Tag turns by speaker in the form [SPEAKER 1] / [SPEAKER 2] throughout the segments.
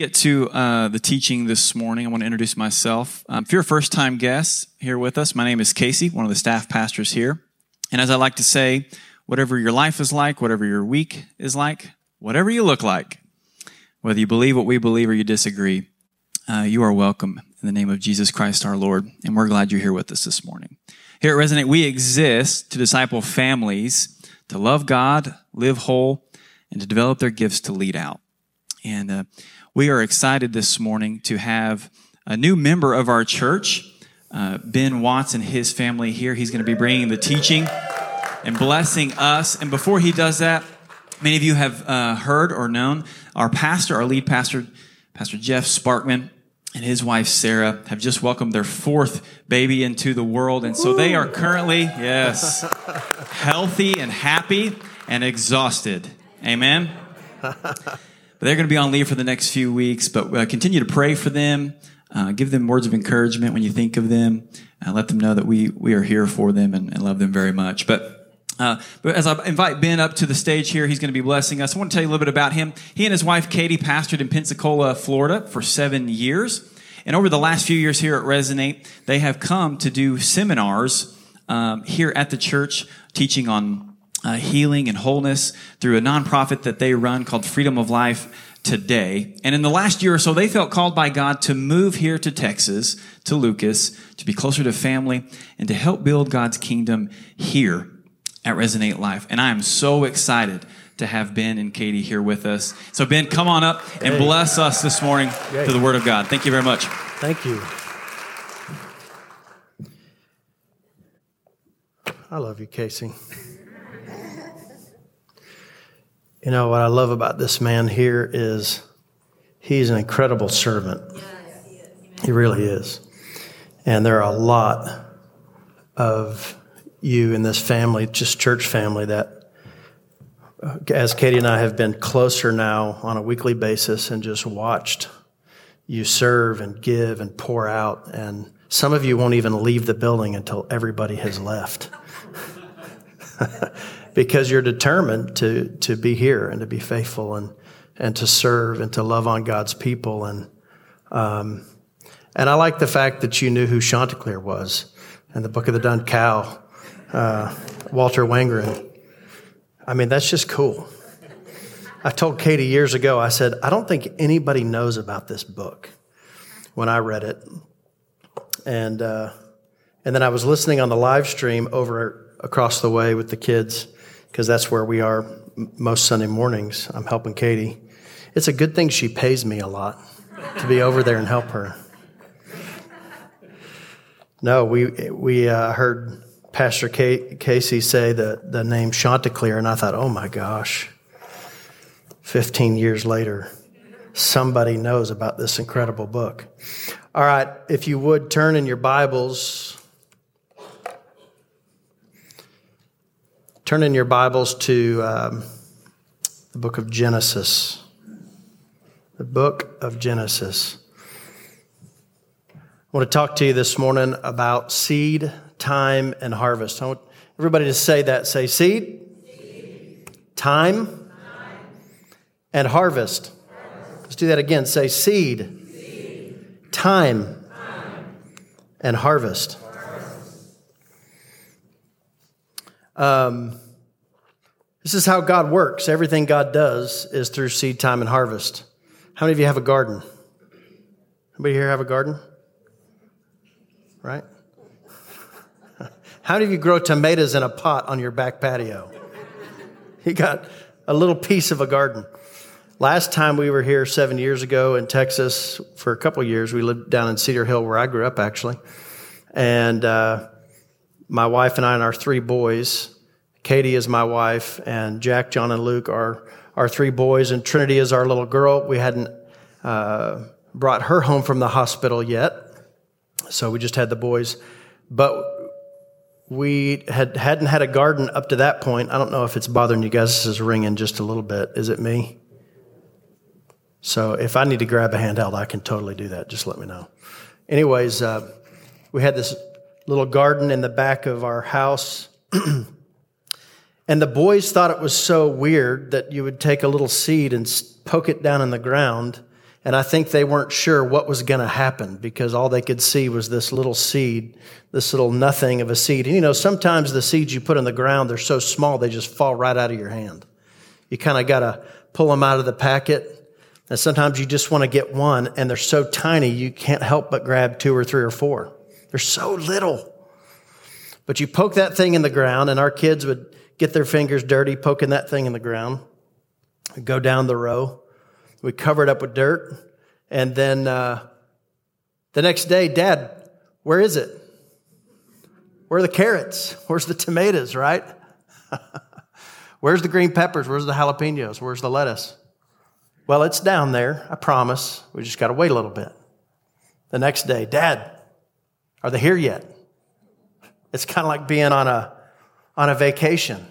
[SPEAKER 1] get to uh, the teaching this morning, I want to introduce myself. Um, if you're a first time guest here with us, my name is Casey, one of the staff pastors here. And as I like to say, whatever your life is like, whatever your week is like, whatever you look like, whether you believe what we believe or you disagree, uh, you are welcome in the name of Jesus Christ our Lord. And we're glad you're here with us this morning. Here at Resonate, we exist to disciple families to love God, live whole, and to develop their gifts to lead out. And uh, we are excited this morning to have a new member of our church, uh, Ben Watts and his family here. He's going to be bringing the teaching and blessing us. And before he does that, many of you have uh, heard or known our pastor, our lead pastor, Pastor Jeff Sparkman and his wife Sarah have just welcomed their fourth baby into the world. And so they are currently, yes, healthy and happy and exhausted. Amen. But they're going to be on leave for the next few weeks. But uh, continue to pray for them. Uh, give them words of encouragement when you think of them. Uh, let them know that we we are here for them and, and love them very much. But uh, but as I invite Ben up to the stage here, he's going to be blessing us. I want to tell you a little bit about him. He and his wife Katie pastored in Pensacola, Florida, for seven years. And over the last few years here at Resonate, they have come to do seminars um, here at the church, teaching on uh, healing and wholeness through a nonprofit that they run called Freedom of Life Today. And in the last year or so, they felt called by God to move here to Texas, to Lucas, to be closer to family, and to help build God's kingdom here at Resonate Life. And I am so excited to have Ben and Katie here with us. So, Ben, come on up and hey. bless us this morning Yay. to the Word of God. Thank you very much.
[SPEAKER 2] Thank you. I love you, Casey. You know, what I love about this man here is he's an incredible servant. He really is. And there are a lot of you in this family, just church family, that uh, as Katie and I have been closer now on a weekly basis and just watched you serve and give and pour out. And some of you won't even leave the building until everybody has left. because you're determined to, to be here and to be faithful and, and to serve and to love on God's people. And, um, and I like the fact that you knew who Chanticleer was and the Book of the Dun Cow, uh, Walter Wangerin. I mean, that's just cool. I told Katie years ago, I said, I don't think anybody knows about this book when I read it. And, uh, and then I was listening on the live stream over across the way with the kids because that's where we are most Sunday mornings. I'm helping Katie. It's a good thing she pays me a lot to be over there and help her. No, we we uh, heard Pastor Casey say the the name Chanticleer, and I thought, oh my gosh, 15 years later, somebody knows about this incredible book. All right, if you would turn in your Bibles Turn in your Bibles to um, the book of Genesis. The book of Genesis. I want to talk to you this morning about seed, time, and harvest. I want everybody to say that. Say seed, seed. Time, time, and harvest. harvest. Let's do that again. Say seed, seed. Time, time, and harvest. Um, this is how God works. Everything God does is through seed time and harvest. How many of you have a garden? Anybody here have a garden? Right? How many of you grow tomatoes in a pot on your back patio? You got a little piece of a garden. Last time we were here seven years ago in Texas for a couple years, we lived down in Cedar Hill where I grew up actually. And uh, my wife and I and our three boys. Katie is my wife, and Jack, John, and Luke are our three boys, and Trinity is our little girl. We hadn't uh, brought her home from the hospital yet, so we just had the boys. But we had hadn't had a garden up to that point. I don't know if it's bothering you guys. This is ringing just a little bit. Is it me? So if I need to grab a handheld, I can totally do that. Just let me know. Anyways, uh, we had this little garden in the back of our house. and the boys thought it was so weird that you would take a little seed and poke it down in the ground And I think they weren't sure what was going to happen because all they could see was this little seed, this little nothing of a seed. And you know, sometimes the seeds you put in the ground, they're so small, they just fall right out of your hand. You kind of got to pull them out of the packet. And sometimes you just want to get one and they're so tiny, you can't help but grab two or three or four. They're so little. But you poke that thing in the ground and our kids would get their fingers dirty poking that thing in the ground, We go down the row we cover it up with dirt. And then uh, the next day, Dad, where is it? Where are the carrots? Where's the tomatoes, right? Where's the green peppers? Where's the jalapenos? Where's the lettuce? Well, it's down there, I promise. We just got to wait a little bit. The next day, Dad, are they here yet? It's kind of like being on a, on a vacation.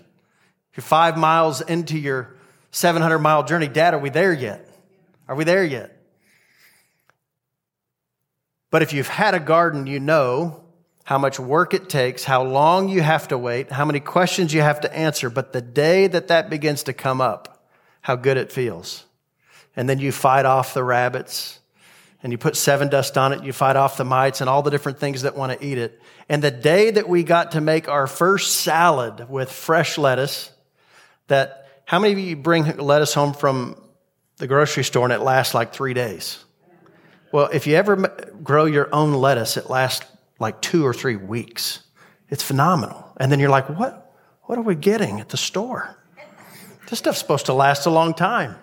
[SPEAKER 2] You're five miles into your 700 mile journey. Dad, are we there yet? Are we there yet? But if you've had a garden, you know how much work it takes, how long you have to wait, how many questions you have to answer. But the day that that begins to come up, how good it feels. And then you fight off the rabbits and you put Sevin dust on it, you fight off the mites and all the different things that want to eat it. And the day that we got to make our first salad with fresh lettuce, that how many of you bring lettuce home from the grocery store and it lasts like three days. Well, if you ever grow your own lettuce, it lasts like two or three weeks. It's phenomenal. And then you're like, what, what are we getting at the store? This stuff's supposed to last a long time.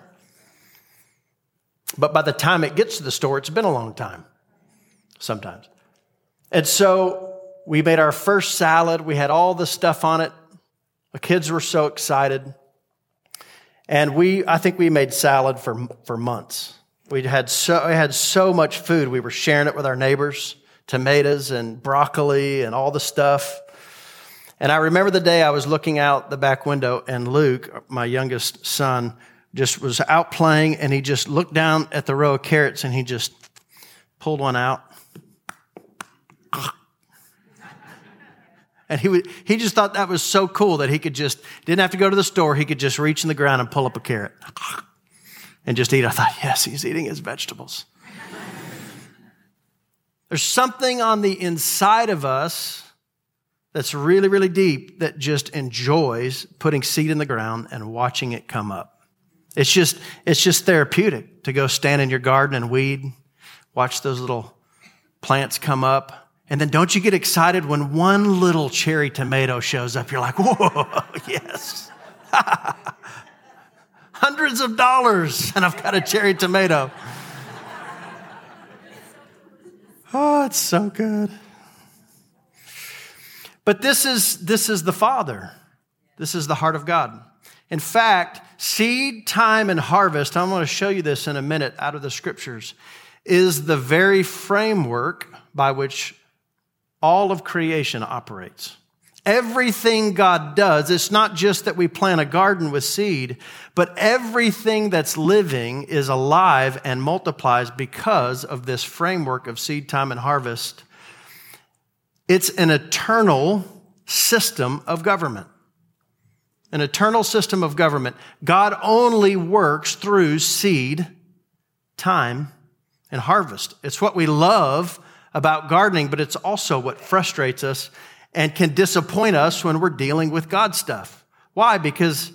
[SPEAKER 2] But by the time it gets to the store, it's been a long time sometimes. And so we made our first salad. We had all the stuff on it. The kids were so excited. And we, I think we made salad for, for months. We had so, we had so much food. We were sharing it with our neighbors, tomatoes and broccoli and all the stuff. And I remember the day I was looking out the back window and Luke, my youngest son, just was out playing and he just looked down at the row of carrots and he just pulled one out And he, would, he just thought that was so cool that he could just, didn't have to go to the store. He could just reach in the ground and pull up a carrot and just eat. I thought, yes, he's eating his vegetables. There's something on the inside of us that's really, really deep that just enjoys putting seed in the ground and watching it come up. It's just, it's just therapeutic to go stand in your garden and weed, watch those little plants come up and then don't you get excited when one little cherry tomato shows up? You're like, whoa, yes. Hundreds of dollars, and I've got a cherry tomato. oh, it's so good. But this is, this is the Father. This is the heart of God. In fact, seed, time, and harvest, I'm going to show you this in a minute out of the scriptures, is the very framework by which all of creation operates. Everything God does, it's not just that we plant a garden with seed, but everything that's living is alive and multiplies because of this framework of seed time and harvest. It's an eternal system of government. An eternal system of government. God only works through seed, time, and harvest. It's what we love about gardening, but it's also what frustrates us and can disappoint us when we're dealing with God stuff. Why? Because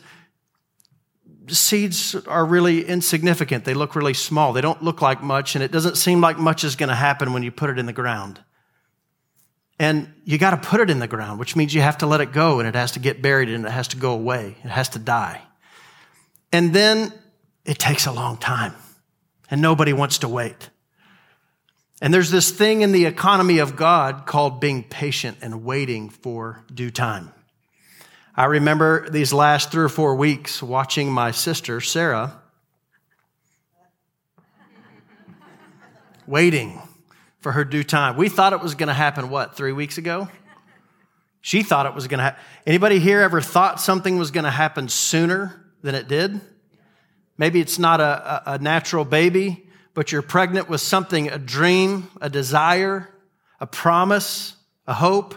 [SPEAKER 2] seeds are really insignificant. They look really small. They don't look like much, and it doesn't seem like much is going to happen when you put it in the ground. And you got to put it in the ground, which means you have to let it go and it has to get buried and it has to go away. It has to die. And then it takes a long time and nobody wants to wait. And there's this thing in the economy of God called being patient and waiting for due time. I remember these last three or four weeks watching my sister, Sarah, waiting for her due time. We thought it was going to happen, what, three weeks ago? She thought it was going to happen. Anybody here ever thought something was going to happen sooner than it did? Maybe it's not a, a, a natural baby but you're pregnant with something a dream, a desire, a promise, a hope.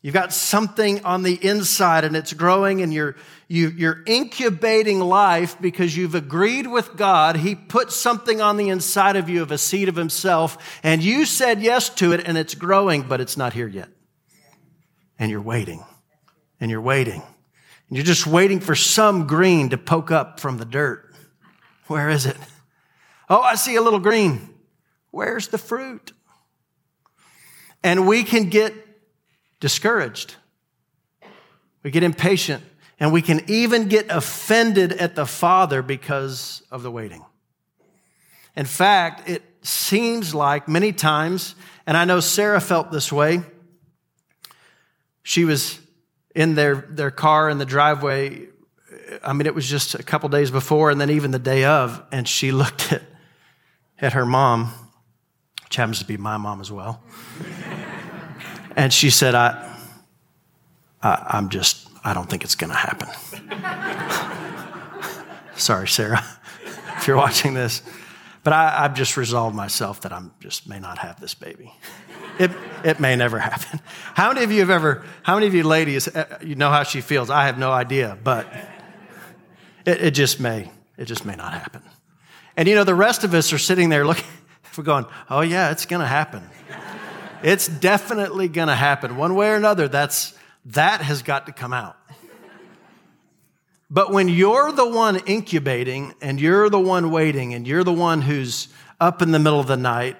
[SPEAKER 2] You've got something on the inside and it's growing and you're, you, you're incubating life because you've agreed with God. He put something on the inside of you of a seed of himself and you said yes to it and it's growing, but it's not here yet. And you're waiting and you're waiting and you're just waiting for some green to poke up from the dirt. Where is it? Oh, I see a little green. Where's the fruit? And we can get discouraged. We get impatient and we can even get offended at the Father because of the waiting. In fact, it seems like many times, and I know Sarah felt this way. She was in their, their car in the driveway. I mean, it was just a couple days before and then even the day of, and she looked at, at her mom, which happens to be my mom as well. And she said, I, I, I'm just, I don't think it's going to happen. Sorry, Sarah, if you're watching this. But I, have just resolved myself that I'm just may not have this baby. It, it may never happen. How many of you have ever, how many of you ladies, uh, you know how she feels? I have no idea, but it, it just may, it just may not happen. And you know, the rest of us are sitting there looking, we're going, oh yeah, it's going to happen. It's definitely going to happen. One way or another, that's, that has got to come out. But when you're the one incubating and you're the one waiting and you're the one who's up in the middle of the night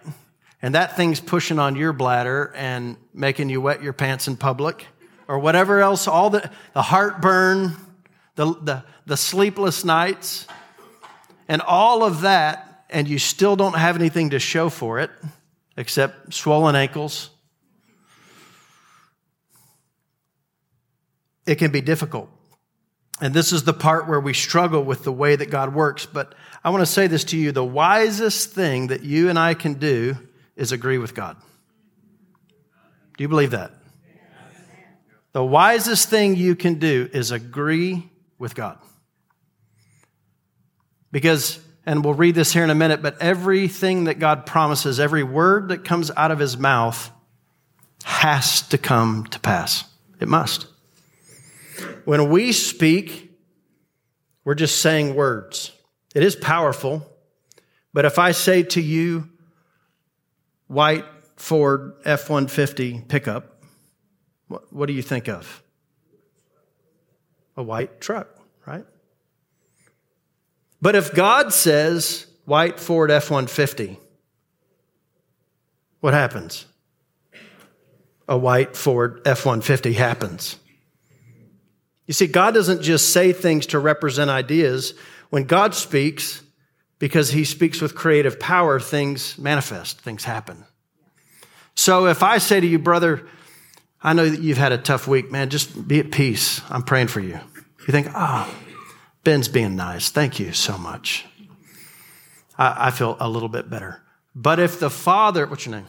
[SPEAKER 2] and that thing's pushing on your bladder and making you wet your pants in public or whatever else, all the, the heartburn, the, the, the sleepless nights, and all of that, and you still don't have anything to show for it except swollen ankles. It can be difficult. And this is the part where we struggle with the way that God works. But I want to say this to you the wisest thing that you and I can do is agree with God. Do you believe that? The wisest thing you can do is agree with God. Because, and we'll read this here in a minute, but everything that God promises, every word that comes out of his mouth has to come to pass. It must. When we speak, we're just saying words. It is powerful, but if I say to you, white Ford F 150 pickup, what, what do you think of? A white truck, right? But if God says white Ford F 150, what happens? A white Ford F 150 happens. You see, God doesn't just say things to represent ideas. When God speaks, because he speaks with creative power, things manifest, things happen. So if I say to you, brother, I know that you've had a tough week, man, just be at peace. I'm praying for you. You think, oh, Ben's being nice. Thank you so much. I, I feel a little bit better. But if the father, what's your name?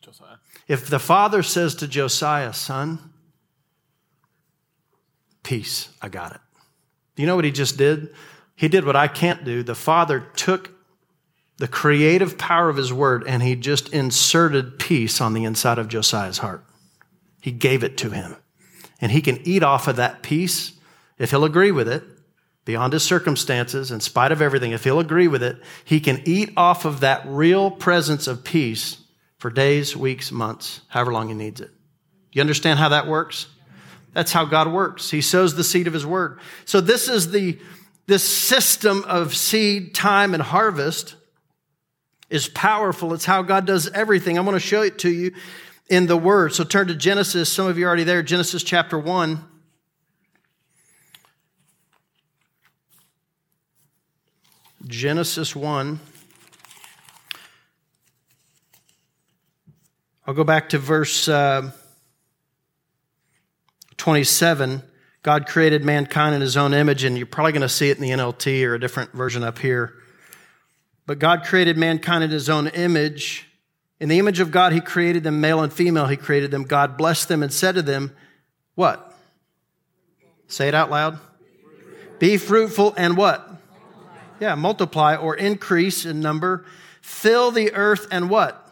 [SPEAKER 2] Josiah. If the father says to Josiah, son, peace. I got it. Do you know what he just did? He did what I can't do. The Father took the creative power of his word and he just inserted peace on the inside of Josiah's heart. He gave it to him. And he can eat off of that peace if he'll agree with it, beyond his circumstances, in spite of everything. If he'll agree with it, he can eat off of that real presence of peace for days, weeks, months, however long he needs it. You understand how that works? That's how God works. He sows the seed of his word. So this is the this system of seed, time, and harvest is powerful. It's how God does everything. I want to show it to you in the word. So turn to Genesis. Some of you are already there. Genesis chapter 1. Genesis 1. I'll go back to verse uh, 27, God created mankind in his own image, and you're probably going to see it in the NLT or a different version up here. But God created mankind in his own image. In the image of God, he created them, male and female, he created them. God blessed them and said to them, What? Say it out loud. Be fruitful and what? Yeah, multiply or increase in number. Fill the earth and what?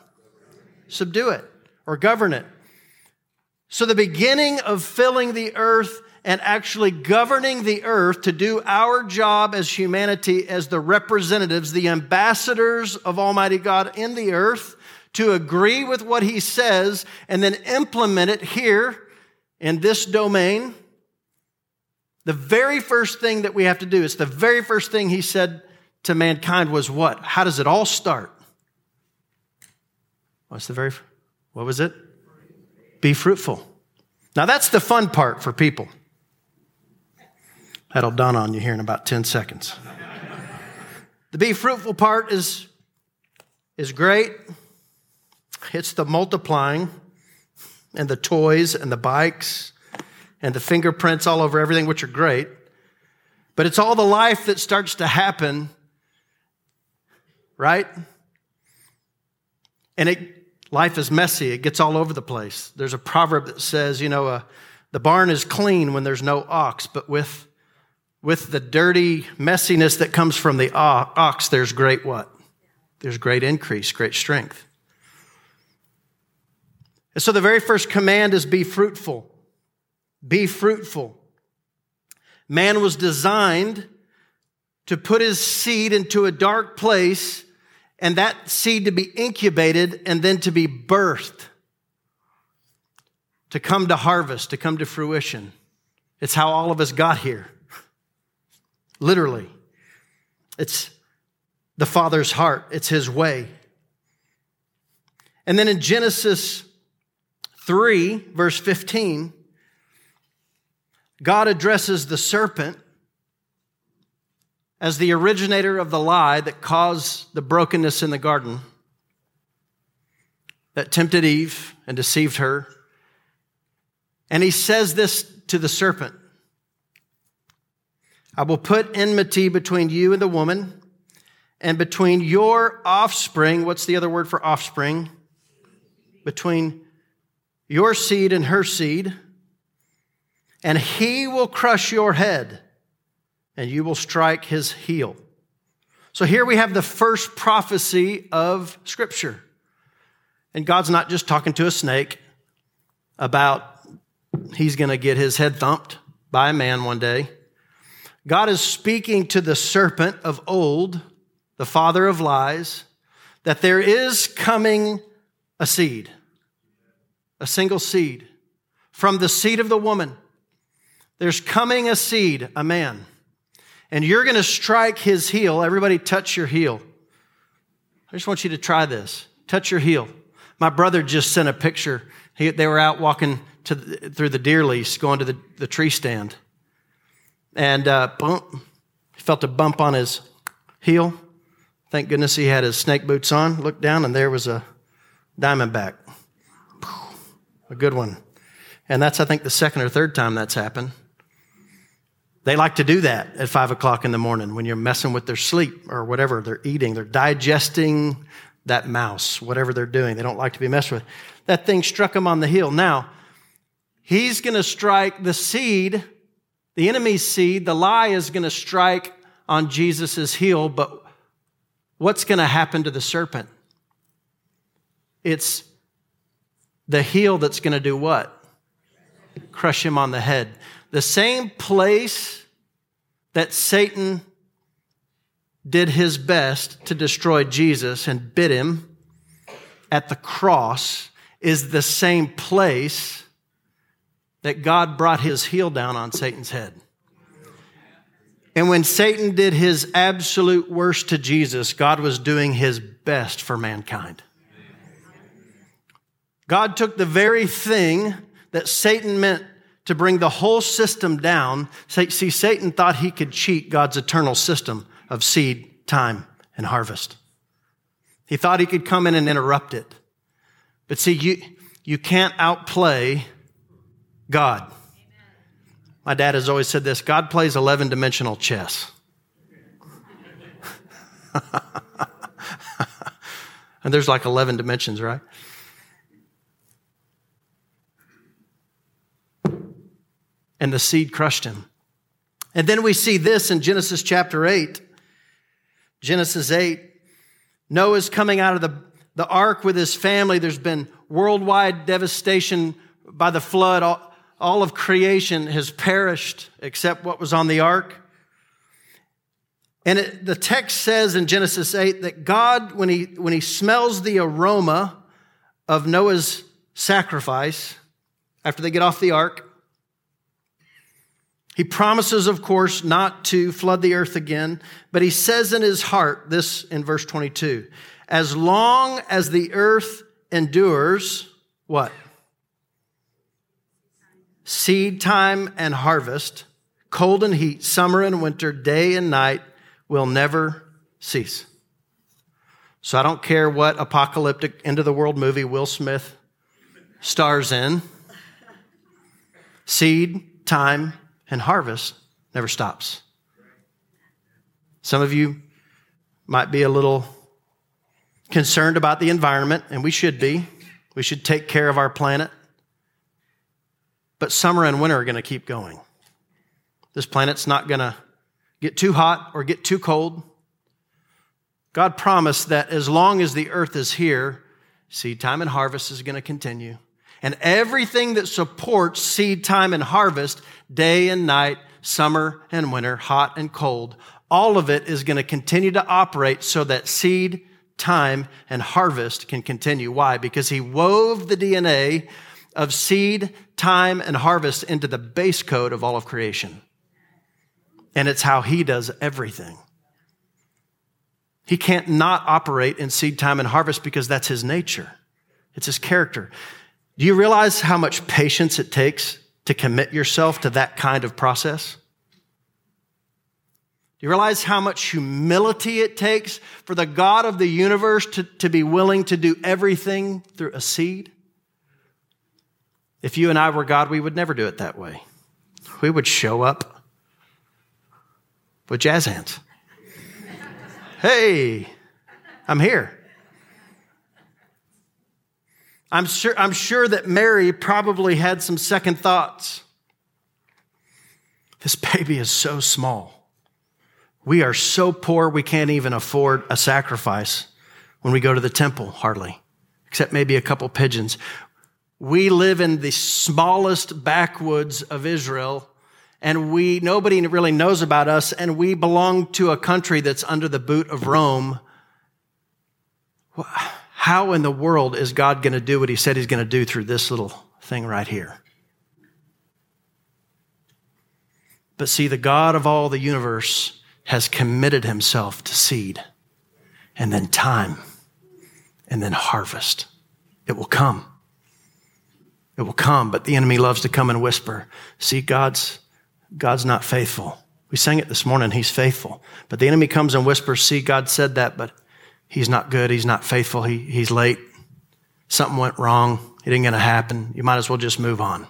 [SPEAKER 2] Subdue it or govern it. So the beginning of filling the earth and actually governing the earth to do our job as humanity, as the representatives, the ambassadors of Almighty God in the earth, to agree with what He says and then implement it here in this domain. The very first thing that we have to do, it's the very first thing He said to mankind was what? How does it all start? What's the very, what was it? Be fruitful. Now that's the fun part for people. That'll dawn on you here in about 10 seconds. the be fruitful part is, is great. It's the multiplying and the toys and the bikes and the fingerprints all over everything, which are great. But it's all the life that starts to happen, right? And it, life is messy. It gets all over the place. There's a proverb that says, you know, uh, the barn is clean when there's no ox, but with with the dirty messiness that comes from the ox, there's great what? There's great increase, great strength. And so the very first command is be fruitful. Be fruitful. Man was designed to put his seed into a dark place and that seed to be incubated and then to be birthed, to come to harvest, to come to fruition. It's how all of us got here. Literally. It's the Father's heart, it's His way. And then in Genesis 3, verse 15, God addresses the serpent as the originator of the lie that caused the brokenness in the garden, that tempted Eve and deceived her. And he says this to the serpent I will put enmity between you and the woman, and between your offspring. What's the other word for offspring? Between your seed and her seed. And he will crush your head, and you will strike his heel. So here we have the first prophecy of Scripture. And God's not just talking to a snake about he's going to get his head thumped by a man one day. God is speaking to the serpent of old, the father of lies, that there is coming a seed, a single seed from the seed of the woman. There's coming a seed, a man, and you're going to strike his heel. Everybody, touch your heel. I just want you to try this. Touch your heel. My brother just sent a picture. He, they were out walking the, through the deer lease, going to the, the tree stand and uh, bump, he felt a bump on his heel. Thank goodness he had his snake boots on. Looked down, and there was a diamondback. A good one. And that's, I think, the second or third time that's happened. They like to do that at five o'clock in the morning when you're messing with their sleep or whatever they're eating. They're digesting that mouse, whatever they're doing. They don't like to be messed with. That thing struck him on the heel. Now, he's going to strike the seed the enemy's seed, the lie is going to strike on Jesus' heel, but what's going to happen to the serpent? It's the heel that's going to do what? Crush him on the head. The same place that Satan did his best to destroy Jesus and bit him at the cross is the same place that God brought his heel down on Satan's head. And when Satan did his absolute worst to Jesus, God was doing his best for mankind. God took the very thing that Satan meant to bring the whole system down. See, Satan thought he could cheat God's eternal system of seed, time, and harvest. He thought he could come in and interrupt it. But see, you, you can't outplay God. My dad has always said this God plays 11 dimensional chess. and there's like 11 dimensions, right? And the seed crushed him. And then we see this in Genesis chapter 8. Genesis 8. Noah's coming out of the, the ark with his family. There's been worldwide devastation by the flood, all, all of creation has perished except what was on the ark. And it, the text says in Genesis 8 that God, when he, when he smells the aroma of Noah's sacrifice after they get off the ark, he promises, of course, not to flood the earth again, but he says in his heart, this in verse 22, as long as the earth endures, what? Seed time and harvest, cold and heat, summer and winter, day and night will never cease. So I don't care what apocalyptic end of the world movie Will Smith stars in. Seed, time, and harvest never stops. Some of you might be a little concerned about the environment, and we should be. We should take care of our planet. But summer and winter are going to keep going. This planet's not going to get too hot or get too cold. God promised that as long as the earth is here, seed time and harvest is going to continue. And everything that supports seed time and harvest, day and night, summer and winter, hot and cold, all of it is going to continue to operate so that seed, time, and harvest can continue. Why? Because he wove the DNA of seed, time, and harvest into the base code of all of creation. And it's how he does everything. He can't not operate in seed time and harvest because that's his nature. It's his character. Do you realize how much patience it takes to commit yourself to that kind of process? Do you realize how much humility it takes for the God of the universe to, to be willing to do everything through a seed? If you and I were God, we would never do it that way. We would show up with jazz hands. hey, I'm here. I'm sure, I'm sure that Mary probably had some second thoughts. This baby is so small. We are so poor, we can't even afford a sacrifice when we go to the temple, hardly, except maybe a couple pigeons. We live in the smallest backwoods of Israel, and we, nobody really knows about us, and we belong to a country that's under the boot of Rome. How in the world is God going to do what he said he's going to do through this little thing right here? But see, the God of all the universe has committed himself to seed and then time and then harvest. It will come. It will come, but the enemy loves to come and whisper. See, God's, God's not faithful. We sang it this morning. He's faithful. But the enemy comes and whispers, see, God said that, but he's not good, he's not faithful, he, he's late, something went wrong, it ain't gonna happen. You might as well just move on.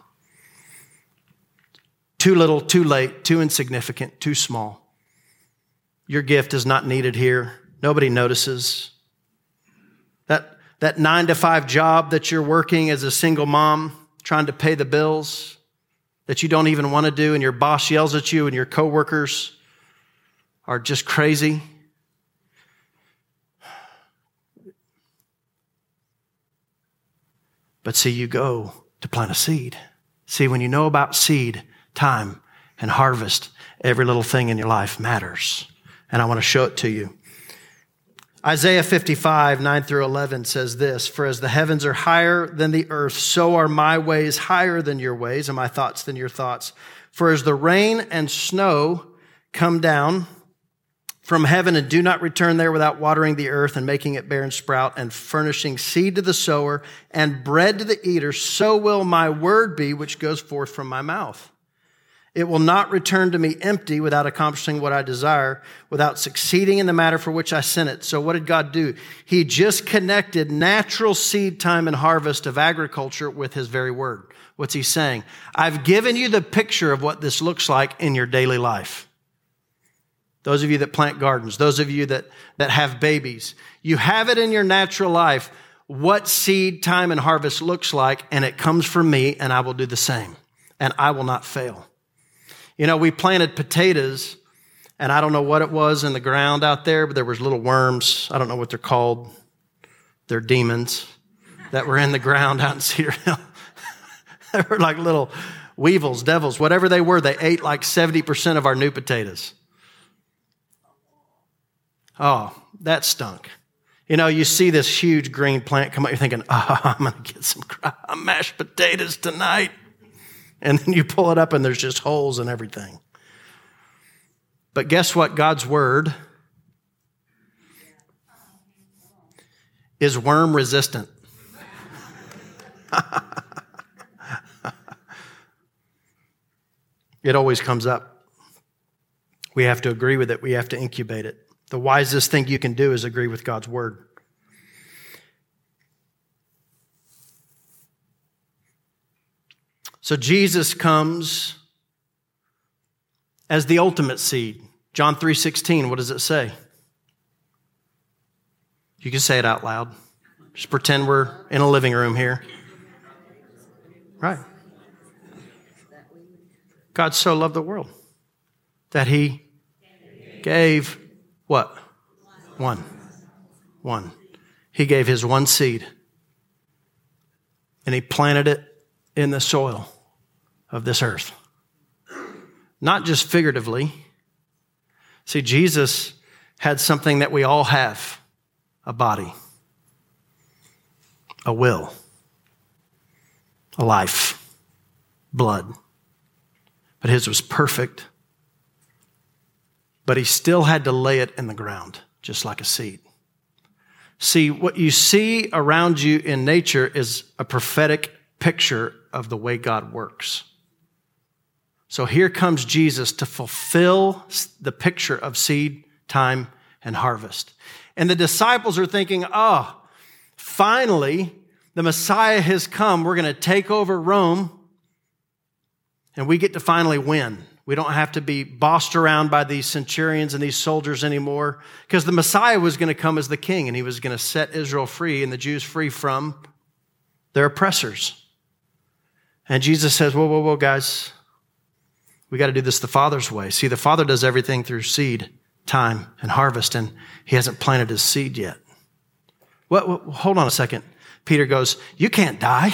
[SPEAKER 2] Too little, too late, too insignificant, too small. Your gift is not needed here. Nobody notices. That, that nine to five job that you're working as a single mom, trying to pay the bills that you don't even want to do, and your boss yells at you, and your coworkers are just crazy. But see, you go to plant a seed. See, when you know about seed, time, and harvest, every little thing in your life matters. And I want to show it to you. Isaiah 55, 9 through 11 says this For as the heavens are higher than the earth, so are my ways higher than your ways, and my thoughts than your thoughts. For as the rain and snow come down from heaven and do not return there without watering the earth and making it bear and sprout and furnishing seed to the sower and bread to the eater, so will my word be which goes forth from my mouth. It will not return to me empty without accomplishing what I desire, without succeeding in the matter for which I sent it. So what did God do? He just connected natural seed time and harvest of agriculture with his very word. What's he saying? I've given you the picture of what this looks like in your daily life. Those of you that plant gardens, those of you that, that have babies, you have it in your natural life what seed time and harvest looks like, and it comes from me, and I will do the same, and I will not fail. You know, we planted potatoes, and I don't know what it was in the ground out there, but there was little worms. I don't know what they're called. They're demons that were in the ground out in Cedar Hill. they were like little weevils, devils, whatever they were. They ate like 70% of our new potatoes. Oh, that stunk. You know, you see this huge green plant come up, you're thinking, oh, I'm going to get some mashed potatoes tonight. And then you pull it up and there's just holes and everything. But guess what? God's word is worm resistant. it always comes up. We have to agree with it, we have to incubate it. The wisest thing you can do is agree with God's word. So Jesus comes as the ultimate seed. John 3:16, what does it say? You can say it out loud. Just pretend we're in a living room here. Right. God so loved the world that he gave what? One. One. He gave his one seed and he planted it in the soil of this earth. Not just figuratively. See, Jesus had something that we all have a body, a will, a life, blood. But his was perfect. But he still had to lay it in the ground, just like a seed. See, what you see around you in nature is a prophetic picture of the way God works. So here comes Jesus to fulfill the picture of seed, time, and harvest. And the disciples are thinking, oh, finally, the Messiah has come. We're going to take over Rome and we get to finally win. We don't have to be bossed around by these centurions and these soldiers anymore because the Messiah was going to come as the king and he was going to set Israel free and the Jews free from their oppressors. And Jesus says, Whoa, whoa, whoa, guys, we got to do this the Father's way. See, the Father does everything through seed time and harvest, and he hasn't planted his seed yet. What, hold on a second. Peter goes, You can't die.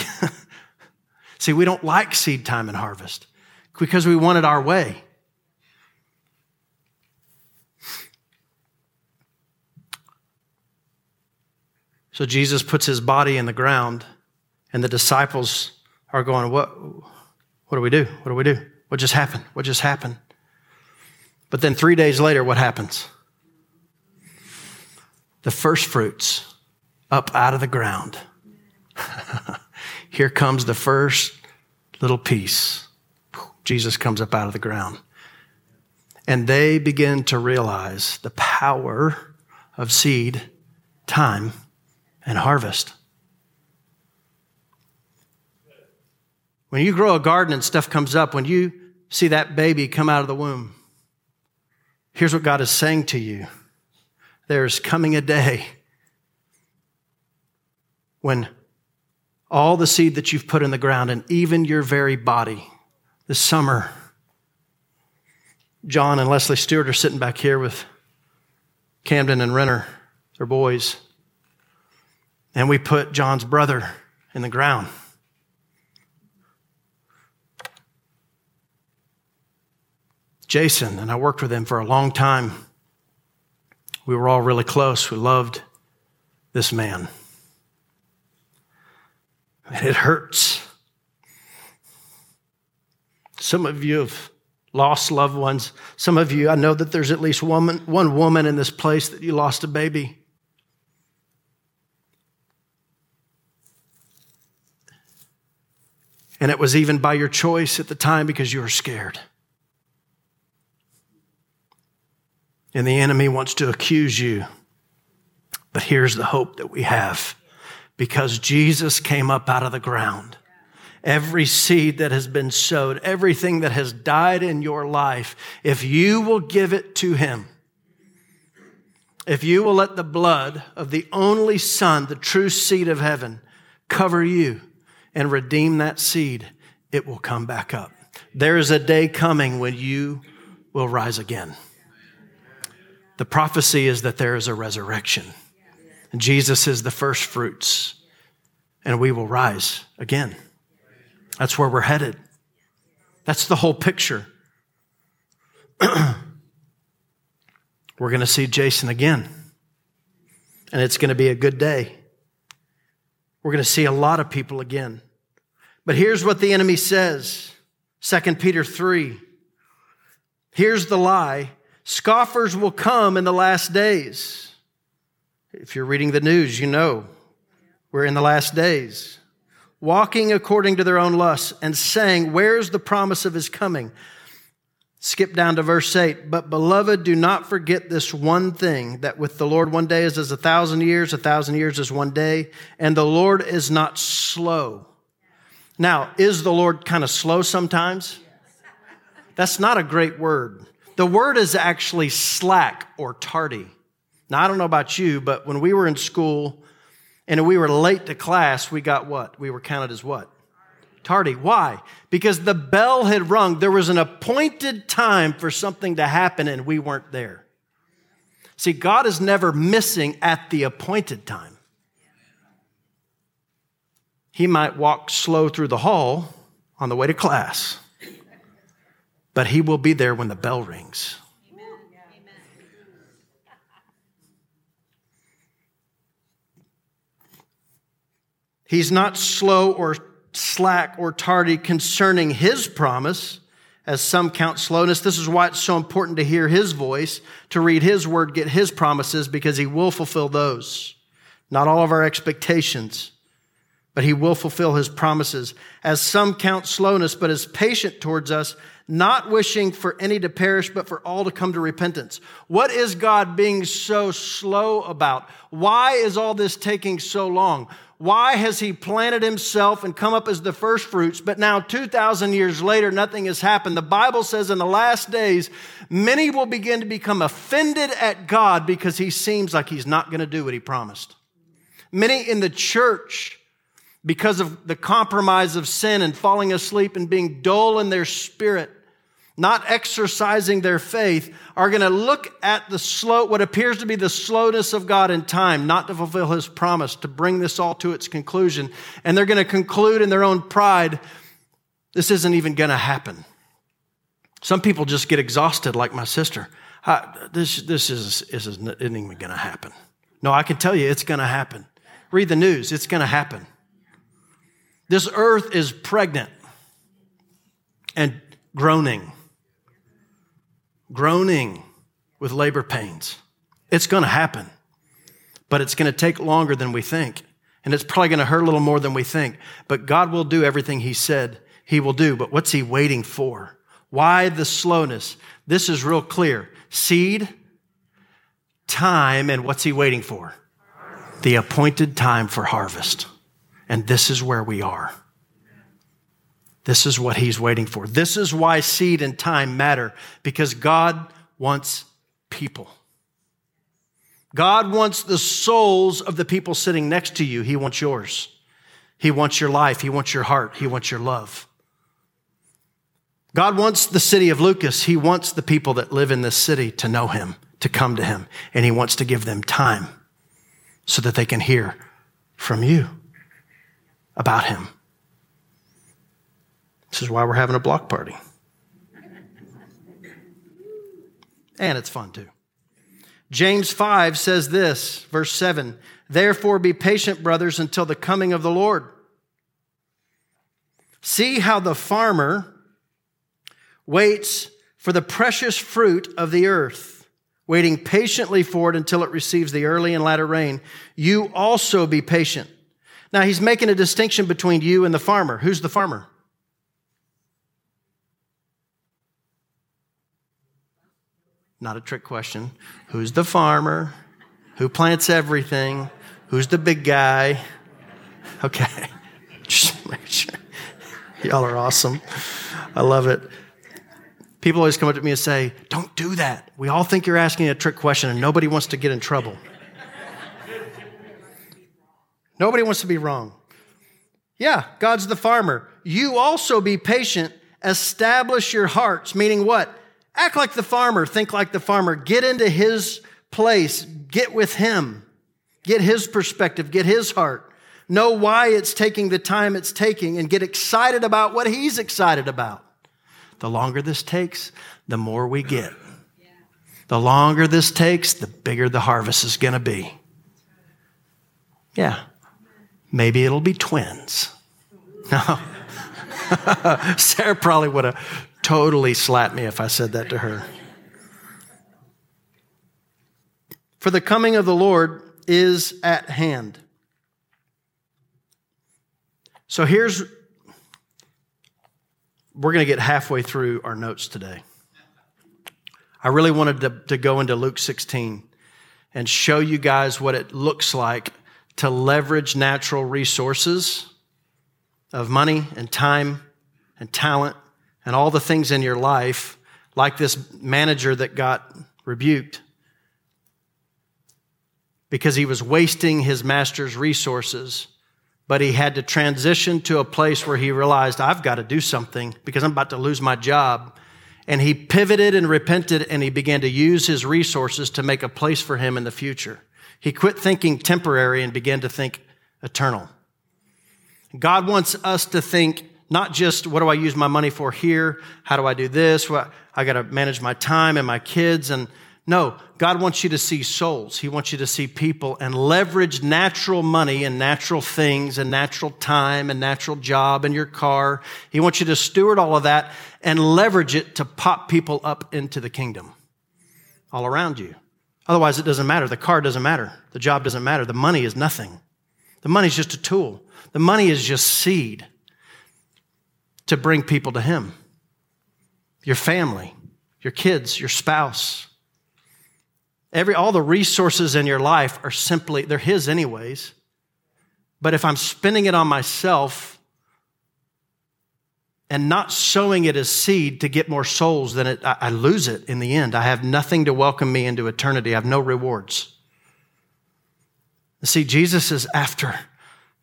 [SPEAKER 2] See, we don't like seed time and harvest because we want it our way. So Jesus puts his body in the ground, and the disciples are going, What, what do we do? What do we do? What just happened? What just happened? But then three days later, what happens? The first fruits up out of the ground. Here comes the first little piece. Jesus comes up out of the ground. And they begin to realize the power of seed, time, and harvest. When you grow a garden and stuff comes up, when you see that baby come out of the womb, Here's what God is saying to you there's coming a day when all the seed that you've put in the ground and even your very body, this summer, John and Leslie Stewart are sitting back here with Camden and Renner, their boys, and we put John's brother in the ground. Jason, and I worked with him for a long time. We were all really close. We loved this man. And it hurts. Some of you have lost loved ones. Some of you, I know that there's at least one, one woman in this place that you lost a baby. And it was even by your choice at the time because you were scared. and the enemy wants to accuse you. But here's the hope that we have because Jesus came up out of the ground. Every seed that has been sowed, everything that has died in your life, if you will give it to Him, if you will let the blood of the only Son, the true seed of heaven, cover you and redeem that seed, it will come back up. There is a day coming when you will rise again. The prophecy is that there is a resurrection. Jesus is the first fruits, and we will rise again. That's where we're headed. That's the whole picture. we're going to see Jason again, and it's going to be a good day. We're going to see a lot of people again. But here's what the enemy says 2 Peter 3. Here's the lie scoffers will come in the last days. If you're reading the news, you know we're in the last days. Walking according to their own lusts and saying, Where's the promise of his coming? Skip down to verse 8. But beloved, do not forget this one thing that with the Lord one day is as a thousand years, a thousand years is one day, and the Lord is not slow. Now, is the Lord kind of slow sometimes? That's not a great word. The word is actually slack or tardy. Now, I don't know about you, but when we were in school and if we were late to class, we got what? We were counted as what? tardy. Why? Because the bell had rung. There was an appointed time for something to happen and we weren't there. See, God is never missing at the appointed time. He might walk slow through the hall on the way to class, but he will be there when the bell rings. He's not slow or slack or tardy concerning his promise, as some count slowness. This is why it's so important to hear his voice, to read his word, get his promises, because he will fulfill those. Not all of our expectations, but he will fulfill his promises. As some count slowness, but is patient towards us, not wishing for any to perish, but for all to come to repentance. What is God being so slow about? Why is all this taking so long? Why has he planted himself and come up as the first fruits, but now 2,000 years later, nothing has happened? The Bible says in the last days, many will begin to become offended at God because he seems like he's not going to do what he promised. Many in the church, because of the compromise of sin and falling asleep and being dull in their spirit, not exercising their faith, are going to look at the slow, what appears to be the slowness of God in time, not to fulfill his promise, to bring this all to its conclusion. And they're going to conclude in their own pride, this isn't even going to happen. Some people just get exhausted, like my sister. this, this is, is, isn't even going to happen. No, I can tell you it's going to happen. Read the news, it's going to happen. This earth is pregnant and groaning groaning with labor pains. It's going to happen, but it's going to take longer than we think. And it's probably going to hurt a little more than we think. But God will do everything He said He will do. But what's He waiting for? Why the slowness? This is real clear seed, time, and what's He waiting for? The appointed time for harvest. And this is where we are. This is what he's waiting for. This is why seed and time matter, because God wants people. God wants the souls of the people sitting next to you. He wants yours. He wants your life. He wants your heart. He wants your love. God wants the city of Lucas. He wants the people that live in this city to know him, to come to him, and he wants to give them time so that they can hear from you about him. This is why we're having a block party. And it's fun too. James 5 says this, verse 7 Therefore be patient, brothers, until the coming of the Lord. See how the farmer waits for the precious fruit of the earth, waiting patiently for it until it receives the early and latter rain. You also be patient. Now he's making a distinction between you and the farmer. Who's the farmer? Not a trick question. Who's the farmer? Who plants everything? Who's the big guy? Okay. Just make sure. Y'all are awesome. I love it. People always come up to me and say, Don't do that. We all think you're asking a trick question and nobody wants to get in trouble. nobody wants to be wrong. Yeah, God's the farmer. You also be patient, establish your hearts, meaning what? Act like the farmer, think like the farmer, get into his place, get with him, get his perspective, get his heart. know why it's taking the time it's taking, and get excited about what He's excited about. The longer this takes, the more we get. The longer this takes, the bigger the harvest is going to be. Yeah. Maybe it'll be twins. No. Sarah probably would have totally slap me if I said that to her. For the coming of the Lord is at hand. So here's, we're going to get halfway through our notes today. I really wanted to, to go into Luke 16 and show you guys what it looks like to leverage natural resources of money and time and talent and all the things in your life, like this manager that got rebuked because he was wasting his master's resources. But he had to transition to a place where he realized, I've got to do something because I'm about to lose my job. And he pivoted and repented and he began to use his resources to make a place for him in the future. He quit thinking temporary and began to think eternal. God wants us to think not just what do I use my money for here? How do I do this? I got to manage my time and my kids. And no, God wants you to see souls. He wants you to see people and leverage natural money and natural things and natural time and natural job and your car. He wants you to steward all of that and leverage it to pop people up into the kingdom all around you. Otherwise, it doesn't matter. The car doesn't matter. The job doesn't matter. The money is nothing. The money is just a tool. The money is just seed to bring people to Him. Your family, your kids, your spouse. Every, all the resources in your life are simply, they're His anyways. But if I'm spending it on myself, and not sowing it as seed to get more souls, then it, I, I lose it in the end. I have nothing to welcome me into eternity. I have no rewards. See, Jesus is after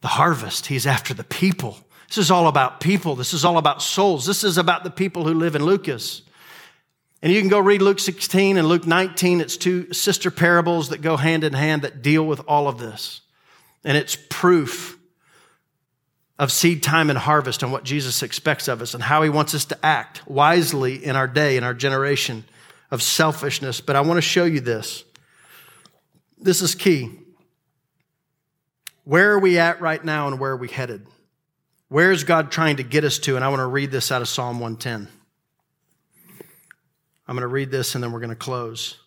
[SPEAKER 2] the harvest. He's after the people. This is all about people. This is all about souls. This is about the people who live in Lucas. And you can go read Luke 16 and Luke 19. It's two sister parables that go hand in hand that deal with all of this. And it's proof of seed time and harvest and what Jesus expects of us and how he wants us to act wisely in our day, in our generation of selfishness. But I want to show you this. This is key. Where are we at right now and where are we headed? Where is God trying to get us to? And I want to read this out of Psalm 110. I'm going to read this and then we're going to close.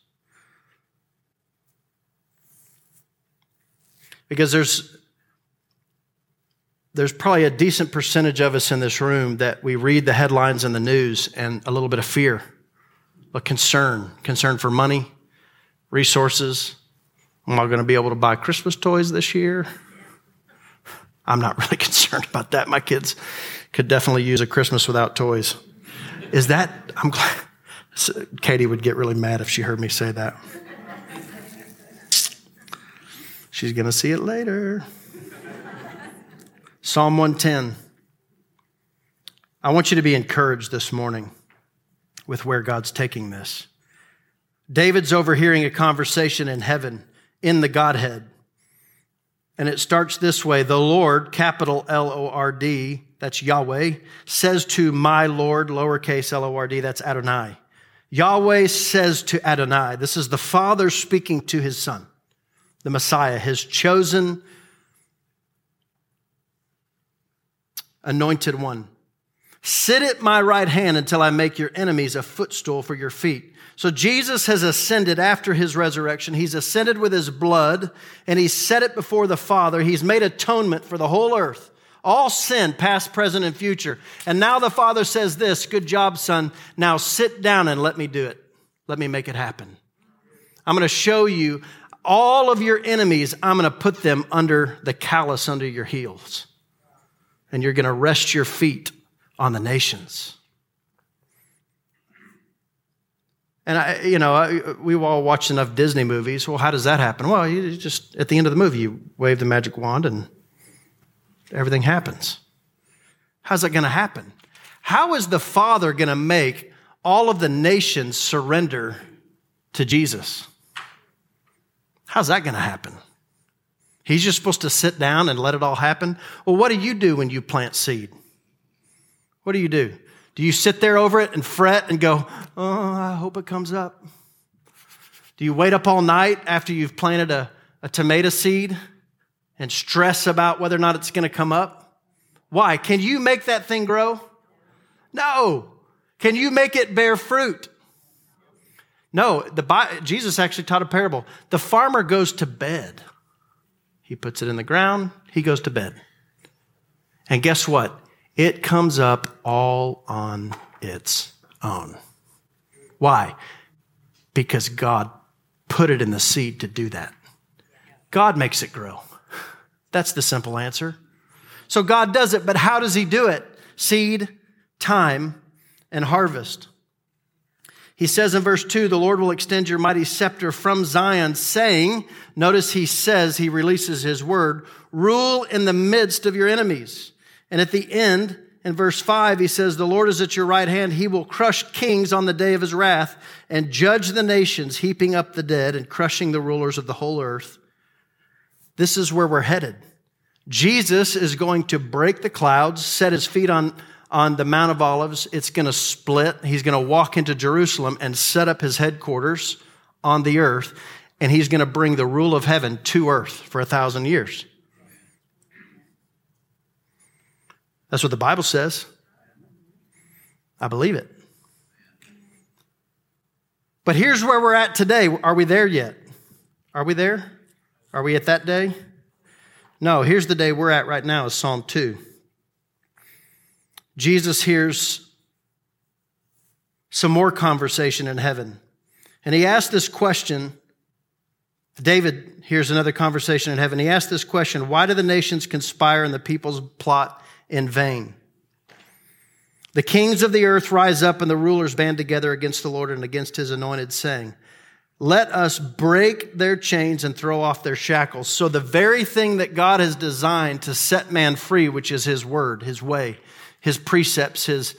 [SPEAKER 2] Because there's there's probably a decent percentage of us in this room that we read the headlines in the news and a little bit of fear, a concern, concern for money, resources. Am I going to be able to buy Christmas toys this year? I'm not really concerned about that. My kids could definitely use a Christmas without toys. Is that, I'm glad, Katie would get really mad if she heard me say that. She's going to see it later. Psalm 110. I want you to be encouraged this morning with where God's taking this. David's overhearing a conversation in heaven in the Godhead. And it starts this way The Lord, capital L O R D, that's Yahweh, says to my Lord, lowercase L O R D, that's Adonai. Yahweh says to Adonai, this is the Father speaking to his Son, the Messiah, his chosen anointed one. Sit at my right hand until I make your enemies a footstool for your feet. So Jesus has ascended after his resurrection. He's ascended with his blood and he's set it before the Father. He's made atonement for the whole earth, all sin, past, present, and future. And now the Father says this Good job, son. Now sit down and let me do it. Let me make it happen. I'm going to show you all of your enemies. I'm going to put them under the callus under your heels and you're going to rest your feet on the nations. And I, you know, I, we all watched enough Disney movies. Well, how does that happen? Well, you just at the end of the movie, you wave the magic wand and everything happens. How's that going to happen? How is the Father going to make all of the nations surrender to Jesus? How's that going to happen? He's just supposed to sit down and let it all happen. Well, what do you do when you plant seed? What do you do? Do you sit there over it and fret and go, oh, I hope it comes up? Do you wait up all night after you've planted a, a tomato seed and stress about whether or not it's going to come up? Why? Can you make that thing grow? No. Can you make it bear fruit? No. The, Jesus actually taught a parable. The farmer goes to bed. He puts it in the ground. He goes to bed. And guess what? It comes up all on its own. Why? Because God put it in the seed to do that. God makes it grow. That's the simple answer. So God does it, but how does He do it? Seed, time, and harvest. He says in verse 2, the Lord will extend your mighty scepter from Zion, saying, notice he says, he releases his word, rule in the midst of your enemies. And at the end, in verse 5, he says, The Lord is at your right hand. He will crush kings on the day of his wrath and judge the nations, heaping up the dead and crushing the rulers of the whole earth. This is where we're headed. Jesus is going to break the clouds, set his feet on, on the Mount of Olives. It's going to split. He's going to walk into Jerusalem and set up his headquarters on the earth, and he's going to bring the rule of heaven to earth for a thousand years. That's what the Bible says. I believe it. But here's where we're at today. Are we there yet? Are we there? Are we at that day? No, here's the day we're at right now is Psalm 2. Jesus hears some more conversation in heaven. And he asked this question. David hears another conversation in heaven. He asked this question Why do the nations conspire and the peoples plot in vain. The kings of the earth rise up and the rulers band together against the Lord and against his anointed, saying, Let us break their chains and throw off their shackles. So, the very thing that God has designed to set man free, which is his word, his way, his precepts, his,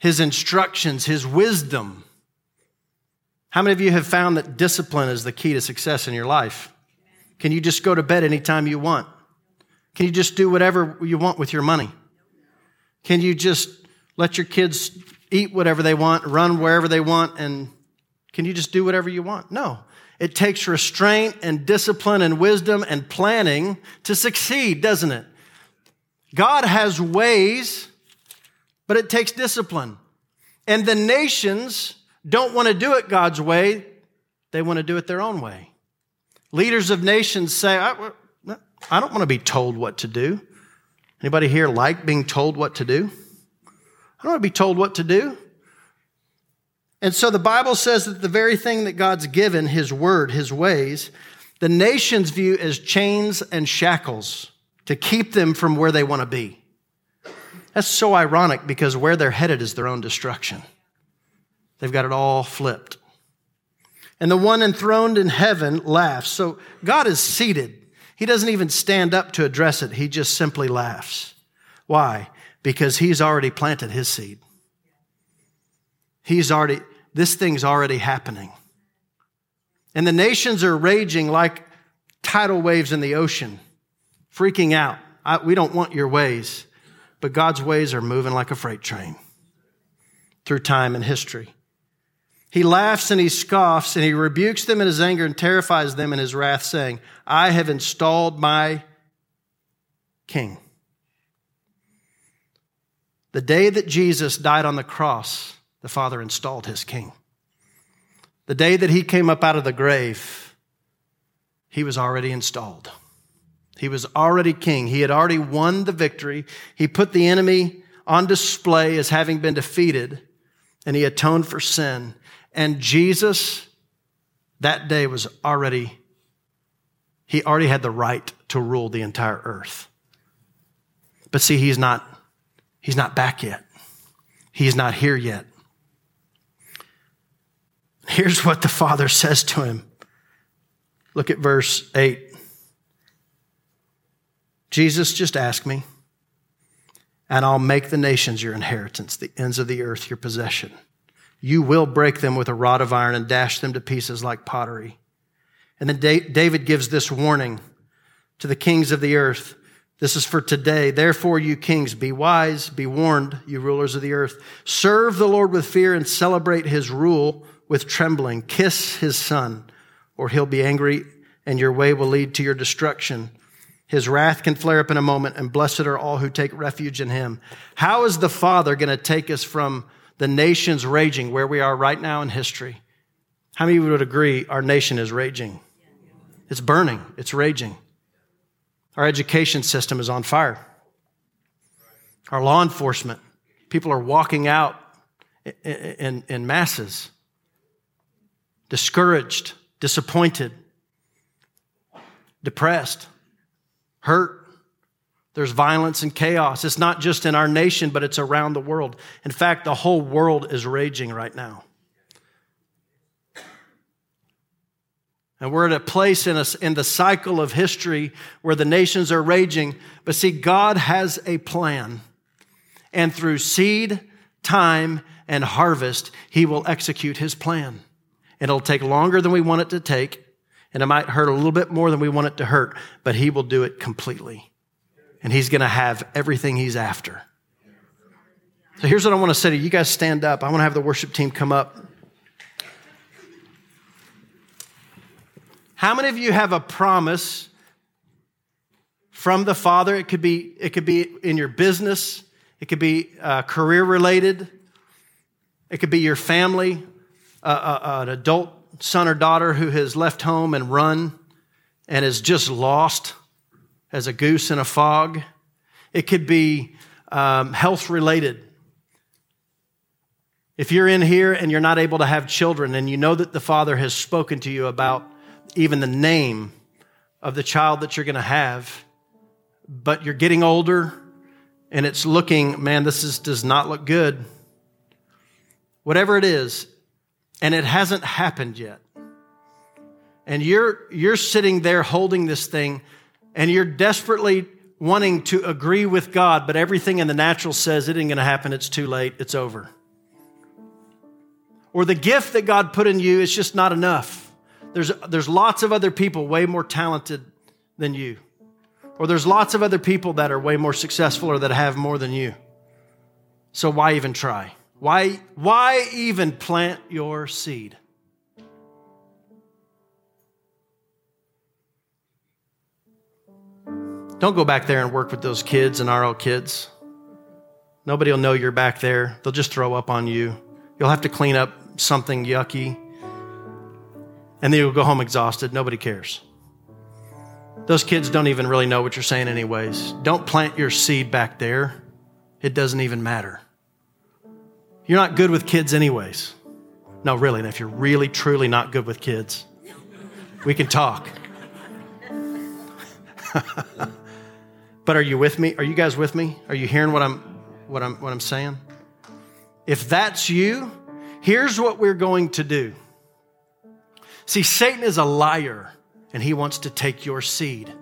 [SPEAKER 2] his instructions, his wisdom. How many of you have found that discipline is the key to success in your life? Can you just go to bed anytime you want? Can you just do whatever you want with your money? Can you just let your kids eat whatever they want, run wherever they want, and can you just do whatever you want? No. It takes restraint and discipline and wisdom and planning to succeed, doesn't it? God has ways, but it takes discipline. And the nations don't want to do it God's way, they want to do it their own way. Leaders of nations say, I, I don't want to be told what to do. Anybody here like being told what to do? I don't want to be told what to do. And so the Bible says that the very thing that God's given, His word, His ways, the nations view as chains and shackles to keep them from where they want to be. That's so ironic because where they're headed is their own destruction. They've got it all flipped. And the one enthroned in heaven laughs. So God is seated. He doesn't even stand up to address it. He just simply laughs. Why? Because he's already planted his seed. He's already, this thing's already happening. And the nations are raging like tidal waves in the ocean, freaking out. I, we don't want your ways. But God's ways are moving like a freight train through time and history. He laughs and he scoffs and he rebukes them in his anger and terrifies them in his wrath, saying, I have installed my king. The day that Jesus died on the cross, the Father installed his king. The day that he came up out of the grave, he was already installed. He was already king. He had already won the victory. He put the enemy on display as having been defeated, and he atoned for sin. And Jesus, that day was already, he already had the right to rule the entire earth. But see, he's not, he's not back yet. He's not here yet. Here's what the Father says to him. Look at verse 8. Jesus, just ask me, and I'll make the nations your inheritance, the ends of the earth your possession. You will break them with a rod of iron and dash them to pieces like pottery. And then David gives this warning to the kings of the earth. This is for today. Therefore, you kings, be wise, be warned, you rulers of the earth. Serve the Lord with fear and celebrate his rule with trembling. Kiss his son, or he'll be angry and your way will lead to your destruction. His wrath can flare up in a moment, and blessed are all who take refuge in him. How is the Father going to take us from the nations raging where we are right now in history? How many of you would agree our nation is raging? It's burning, it's raging. Our education system is on fire. Our law enforcement, people are walking out in, in, in masses, discouraged, disappointed, depressed, hurt. There's violence and chaos. It's not just in our nation, but it's around the world. In fact, the whole world is raging right now. And we're at a place in, a, in the cycle of history where the nations are raging. But see, God has a plan. And through seed, time, and harvest, He will execute His plan. It'll take longer than we want it to take. And it might hurt a little bit more than we want it to hurt. But He will do it completely. And He's going to have everything He's after. So here's what I want to say to you. You guys stand up. I want to have the worship team come up. How many of you have a promise from the Father? It could be, it could be in your business, it could be uh, career related, it could be your family, uh, uh, an adult son or daughter who has left home and run and is just lost as a goose in a fog. It could be um, health related. If you're in here and you're not able to have children and you know that the Father has spoken to you about even the name of the child that you're going to have, but you're getting older and it's looking, man, this is, does not look good. Whatever it is, and it hasn't happened yet. And you're, you're sitting there holding this thing and you're desperately wanting to agree with God, but everything in the natural says it ain't going to happen. It's too late. It's over. Or the gift that God put in you is just not enough. There's, there's lots of other people way more talented than you. Or there's lots of other people that are way more successful or that have more than you. So why even try? Why, why even plant your seed? Don't go back there and work with those kids and RL kids. Nobody will know you're back there. They'll just throw up on you. You'll have to clean up something yucky and then you'll go home exhausted. Nobody cares. Those kids don't even really know what you're saying, anyways. Don't plant your seed back there, it doesn't even matter. You're not good with kids, anyways. No, really. And if you're really, truly not good with kids, we can talk. but are you with me? Are you guys with me? Are you hearing what I'm what I'm what I'm saying? If that's you, here's what we're going to do. See, Satan is a liar and he wants to take your seed.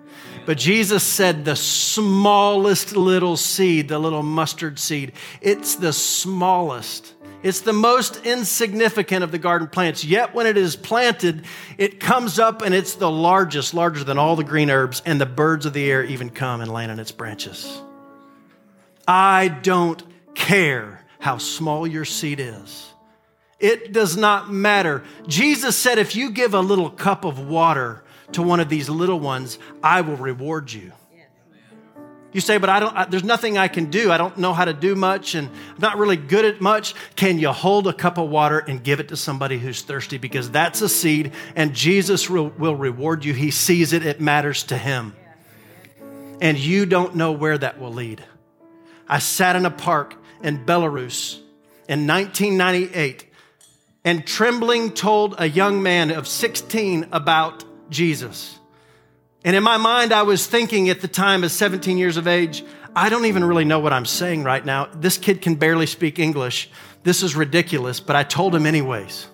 [SPEAKER 2] But Jesus said the smallest little seed, the little mustard seed, it's the smallest. It's the most insignificant of the garden plants. Yet when it is planted, it comes up and it's the largest, larger than all the green herbs, and the birds of the air even come and land on its branches. I don't care how small your seed is. It does not matter. Jesus said, if you give a little cup of water to one of these little ones, I will reward you. You say, but I don't, I, there's nothing I can do. I don't know how to do much and I'm not really good at much. Can you hold a cup of water and give it to somebody who's thirsty? Because that's a seed and Jesus will, will reward you. He sees it, it matters to him. And you don't know where that will lead. I sat in a park in Belarus in 1998 and trembling told a young man of 16 about Jesus. And in my mind, I was thinking at the time, as 17 years of age, I don't even really know what I'm saying right now. This kid can barely speak English. This is ridiculous, but I told him anyways.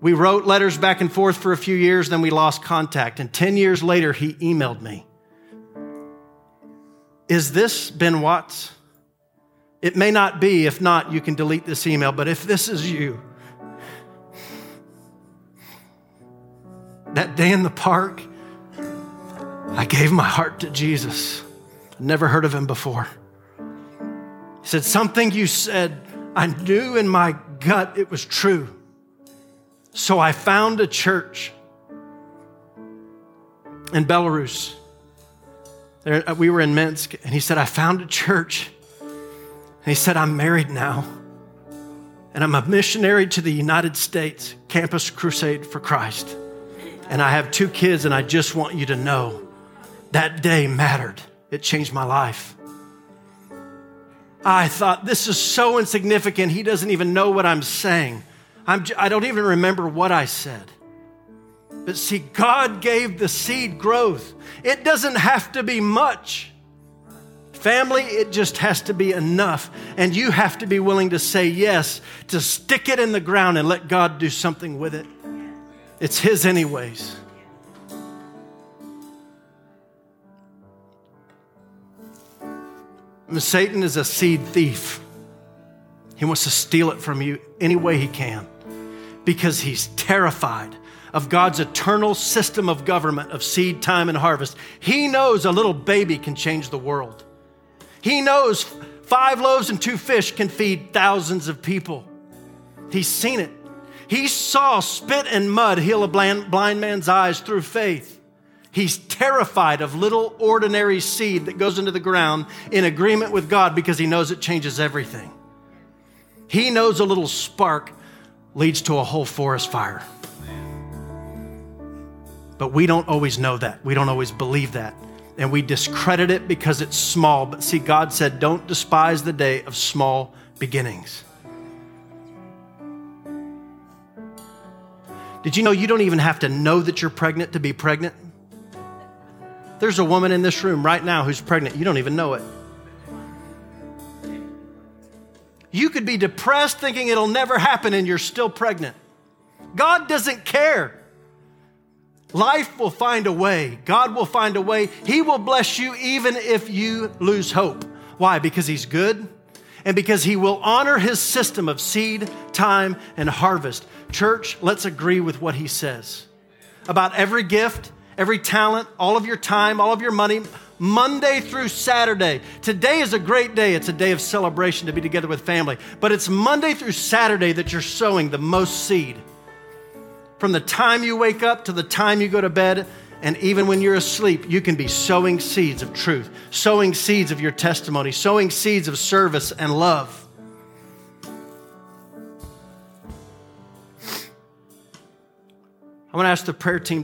[SPEAKER 2] We wrote letters back and forth for a few years, then we lost contact. And 10 years later, he emailed me Is this Ben Watts? It may not be. If not, you can delete this email. But if this is you, that day in the park, I gave my heart to Jesus. I'd never heard of him before. He said, Something you said, I knew in my gut it was true. So I found a church in Belarus. There, uh, we were in Minsk, and he said, I found a church. And he said, I'm married now, and I'm a missionary to the United States, Campus Crusade for Christ. And I have two kids, and I just want you to know that day mattered. It changed my life. I thought, this is so insignificant. He doesn't even know what I'm saying. I'm, I don't even remember what I said. But see, God gave the seed growth. It doesn't have to be much. Family, it just has to be enough. And you have to be willing to say yes, to stick it in the ground and let God do something with it. It's His, anyways. Satan is a seed thief. He wants to steal it from you any way he can because he's terrified of God's eternal system of government of seed, time, and harvest. He knows a little baby can change the world. He knows five loaves and two fish can feed thousands of people. He's seen it. He saw spit and mud heal a blind, man's eyes through faith. He's terrified of little ordinary seed that goes into the ground in agreement with God because he knows it changes everything. He knows a little spark leads to a whole forest fire. But we don't always know that. We don't always believe that. And we discredit it because it's small. But see, God said, don't despise the day of small beginnings. Did you know you don't even have to know that you're pregnant to be pregnant? There's a woman in this room right now who's pregnant. You don't even know it. You could be depressed thinking it'll never happen and you're still pregnant. God doesn't care. Life will find a way. God will find a way. He will bless you even if you lose hope. Why? Because He's good and because He will honor His system of seed, time, and harvest. Church, let's agree with what He says about every gift, every talent, all of your time, all of your money. Monday through Saturday. Today is a great day. It's a day of celebration to be together with family. But it's Monday through Saturday that you're sowing the most seed. From the time you wake up to the time you go to bed, and even when you're asleep, you can be sowing seeds of truth, sowing seeds of your testimony, sowing seeds of service and love. I want to ask the prayer team